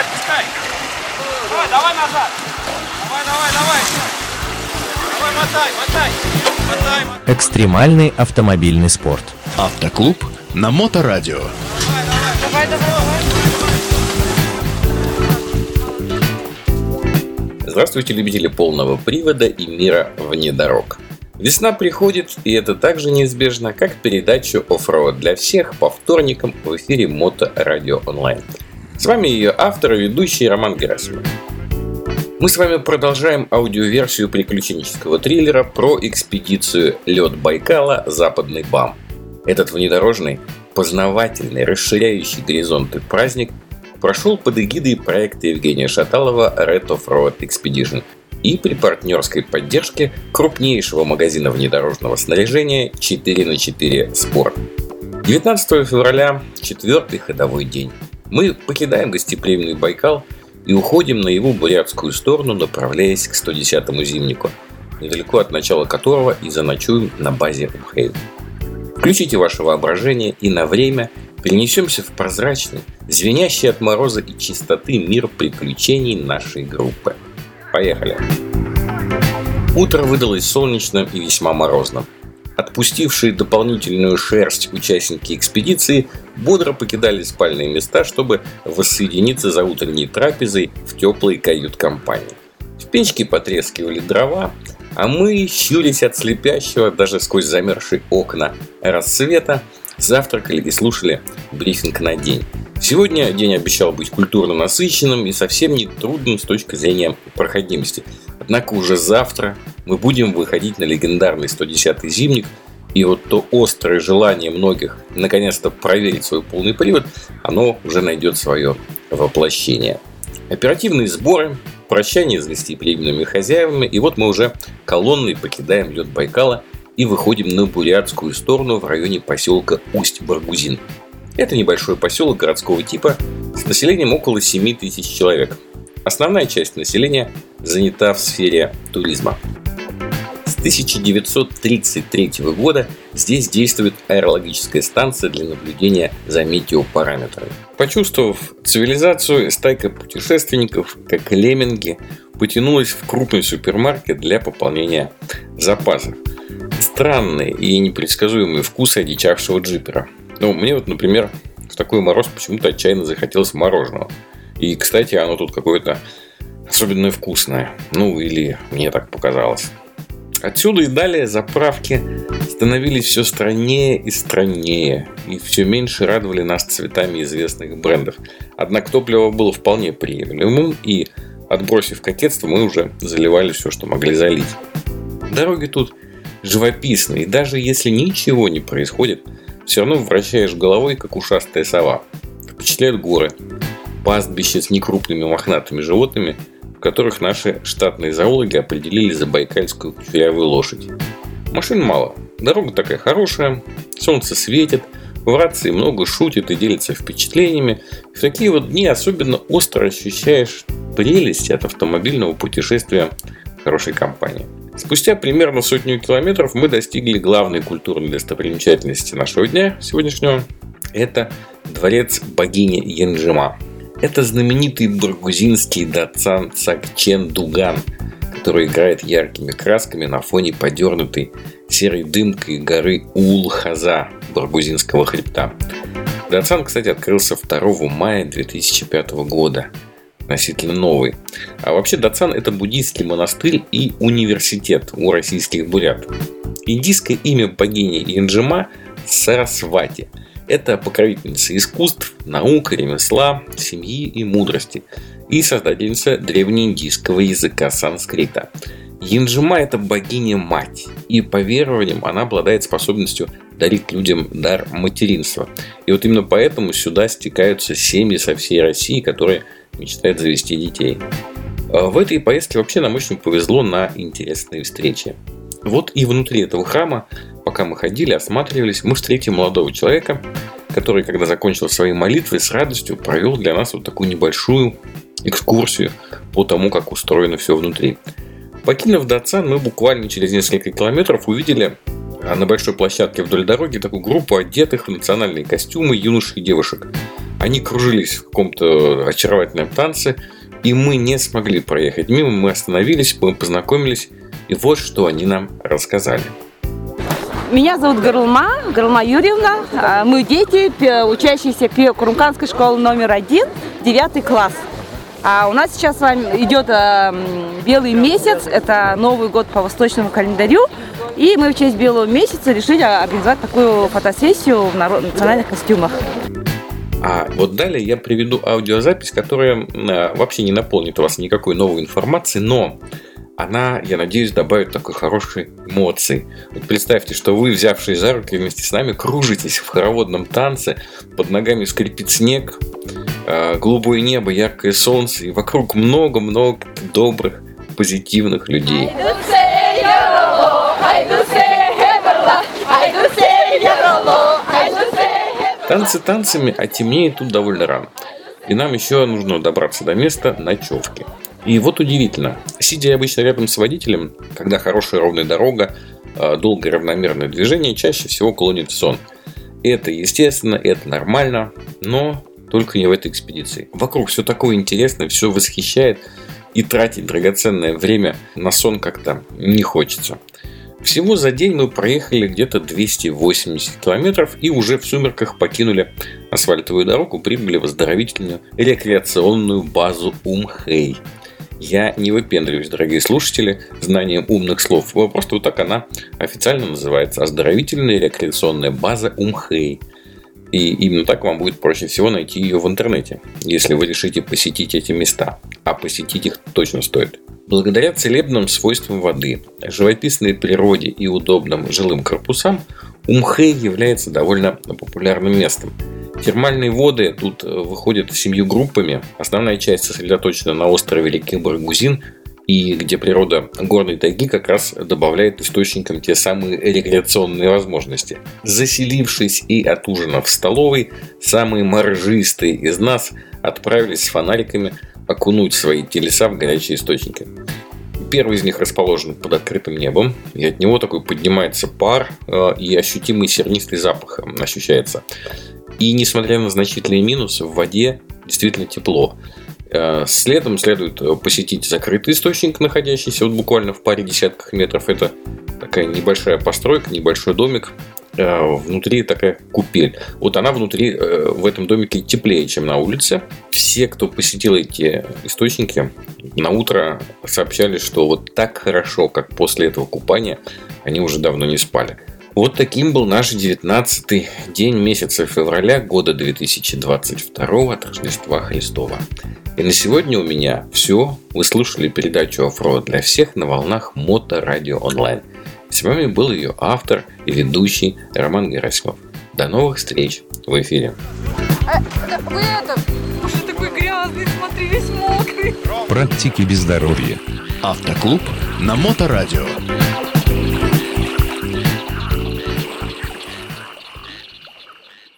Пускай, пускай. Давай, давай назад. Давай, давай, давай. Давай, мотай, мотай. Мотай, мотай. Экстремальный автомобильный спорт. Автоклуб на Моторадио. Давай, давай, давай. Здравствуйте, любители полного привода и мира вне дорог. Весна приходит, и это также неизбежно, как передачу оффроуд для всех по вторникам в эфире Мото Радио Онлайн. С вами ее автор и ведущий Роман Герасимов. Мы с вами продолжаем аудиоверсию приключенческого триллера про экспедицию «Лед Байкала. Западный БАМ». Этот внедорожный, познавательный, расширяющий горизонты праздник прошел под эгидой проекта Евгения Шаталова Red Off-Road Expedition и при партнерской поддержке крупнейшего магазина внедорожного снаряжения 4 на 4 Sport. 19 февраля, четвертый ходовой день. Мы покидаем гостеприимный Байкал и уходим на его бурятскую сторону, направляясь к 110-му зимнику, недалеко от начала которого и заночуем на базе Умхейв. Включите ваше воображение и на время перенесемся в прозрачный, звенящий от мороза и чистоты мир приключений нашей группы. Поехали! Утро выдалось солнечным и весьма морозным. Отпустившие дополнительную шерсть участники экспедиции бодро покидали спальные места, чтобы воссоединиться за утренней трапезой в теплой кают-компании. В печке потрескивали дрова, а мы, щурясь от слепящего даже сквозь замерзшие окна рассвета, завтракали и слушали брифинг на день. Сегодня день обещал быть культурно насыщенным и совсем не трудным с точки зрения проходимости. Однако уже завтра мы будем выходить на легендарный 110-й зимник, и вот то острое желание многих наконец-то проверить свой полный привод, оно уже найдет свое воплощение. Оперативные сборы, прощание с гостеприимными хозяевами, и вот мы уже колонной покидаем лед Байкала и выходим на бурятскую сторону в районе поселка Усть-Баргузин. Это небольшой поселок городского типа с населением около 7 тысяч человек. Основная часть населения занята в сфере туризма. С 1933 года здесь действует аэрологическая станция для наблюдения за метеопараметрами. Почувствовав цивилизацию, стайка путешественников, как лемминги, потянулась в крупный супермаркет для пополнения запасов. Странный и непредсказуемый вкус одичавшего джипера. Ну, мне вот, например, в такой мороз почему-то отчаянно захотелось мороженого. И, кстати, оно тут какое-то особенно вкусное. Ну, или мне так показалось. Отсюда и далее заправки становились все страннее и страннее, и все меньше радовали нас цветами известных брендов. Однако топливо было вполне приемлемым, и, отбросив кокетство, мы уже заливали все, что могли залить. Дороги тут живописные, и даже если ничего не происходит, все равно вращаешь головой, как ушастая сова. Впечатляют горы, пастбище с некрупными мохнатыми животными – которых наши штатные зоологи определили забайкальскую кучерявую лошадь. Машин мало, дорога такая хорошая, солнце светит, в рации много шутит и делится впечатлениями. В такие вот дни особенно остро ощущаешь прелесть от автомобильного путешествия хорошей компании. Спустя примерно сотню километров мы достигли главной культурной достопримечательности нашего дня сегодняшнего. Это дворец богини Янжима. Это знаменитый баргузинский датсан Цакчен Дуган, который играет яркими красками на фоне подернутой серой дымкой горы Улхаза Баргузинского хребта. Датсан, кстати, открылся 2 мая 2005 года. Относительно новый. А вообще Датсан это буддийский монастырь и университет у российских бурят. Индийское имя богини Янджима – Сарасвати – это покровительница искусств, наук, ремесла, семьи и мудрости и создательница древнеиндийского языка санскрита. Янджима – это богиня-мать, и по верованиям она обладает способностью дарить людям дар материнства. И вот именно поэтому сюда стекаются семьи со всей России, которые мечтают завести детей. А в этой поездке вообще нам очень повезло на интересные встречи. Вот и внутри этого храма Пока мы ходили, осматривались, мы встретили молодого человека, который, когда закончил свои молитвы, с радостью провел для нас вот такую небольшую экскурсию по тому, как устроено все внутри. Покинув Датсан, мы буквально через несколько километров увидели а, на большой площадке вдоль дороги такую группу одетых в национальные костюмы юношей и девушек. Они кружились в каком-то очаровательном танце, и мы не смогли проехать мимо, мы остановились, мы познакомились, и вот что они нам рассказали. Меня зовут Гарлма, Гарлма Юрьевна. А, мы дети, учащиеся Курумканской школы номер один, девятый класс. А у нас сейчас с вами идет э, белый месяц, это Новый год по восточному календарю. И мы в честь белого месяца решили организовать такую фотосессию в национальных костюмах. А вот далее я приведу аудиозапись, которая э, вообще не наполнит вас никакой новой информации, но она, я надеюсь, добавит такой хорошей эмоции. Вот представьте, что вы, взявшие за руки вместе с нами, кружитесь в хороводном танце, под ногами скрипит снег, э, голубое небо, яркое солнце, и вокруг много-много добрых, позитивных людей. Танцы танцами, а темнеет тут довольно рано. И нам еще нужно добраться до места ночевки. И вот удивительно, сидя обычно рядом с водителем, когда хорошая ровная дорога, а, долгое равномерное движение чаще всего клонит в сон. Это естественно, это нормально, но только не в этой экспедиции. Вокруг все такое интересное, все восхищает, и тратить драгоценное время на сон как-то не хочется. Всего за день мы проехали где-то 280 километров и уже в сумерках покинули асфальтовую дорогу, прибыли в оздоровительную рекреационную базу Умхей. Я не выпендриваюсь, дорогие слушатели, знанием умных слов. Просто вот так она официально называется. Оздоровительная рекреационная база Умхей. И именно так вам будет проще всего найти ее в интернете, если вы решите посетить эти места. А посетить их точно стоит. Благодаря целебным свойствам воды, живописной природе и удобным жилым корпусам, Умхэй является довольно популярным местом – Термальные воды тут э, выходят семью группами. Основная часть сосредоточена на острове реки Баргузин, и где природа горной тайги как раз добавляет источникам те самые рекреационные возможности. Заселившись и отужинав в столовой, самые моржистые из нас отправились с фонариками окунуть свои телеса в горячие источники. Первый из них расположен под открытым небом, и от него такой поднимается пар э, и ощутимый сернистый запах ощущается. И несмотря на значительные минусы, в воде действительно тепло. Э, следом следует посетить закрытый источник, находящийся вот буквально в паре десятках метров. Это такая небольшая постройка, небольшой домик. Э, внутри такая купель. Вот она внутри э, в этом домике теплее, чем на улице. Все, кто посетил эти источники, на утро сообщали, что вот так хорошо, как после этого купания, они уже давно не спали. Вот таким был наш 19 день месяца февраля года 2022 от Рождества Христова. И на сегодня у меня все. Вы слушали передачу «Оффроуд для всех» на волнах Мото Радио Онлайн. С вами был ее автор и ведущий Роман Герасимов. До новых встреч в эфире. А, вы это, уже такой грязный, смотри, весь мокрый. Практики без здоровья. Автоклуб на Моторадио.